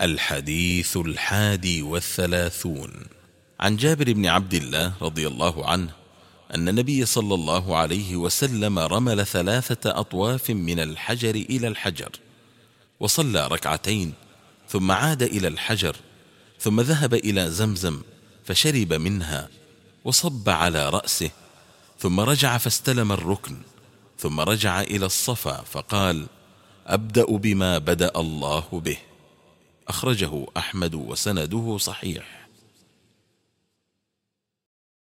الحديث الحادي والثلاثون. عن جابر بن عبد الله رضي الله عنه أن النبي صلى الله عليه وسلم رمل ثلاثة أطواف من الحجر إلى الحجر وصلى ركعتين ثم عاد إلى الحجر ثم ذهب إلى زمزم فشرب منها وصب على رأسه ثم رجع فاستلم الركن ثم رجع إلى الصفا فقال أبدأ بما بدأ الله به. أخرجه أحمد وسنده صحيح.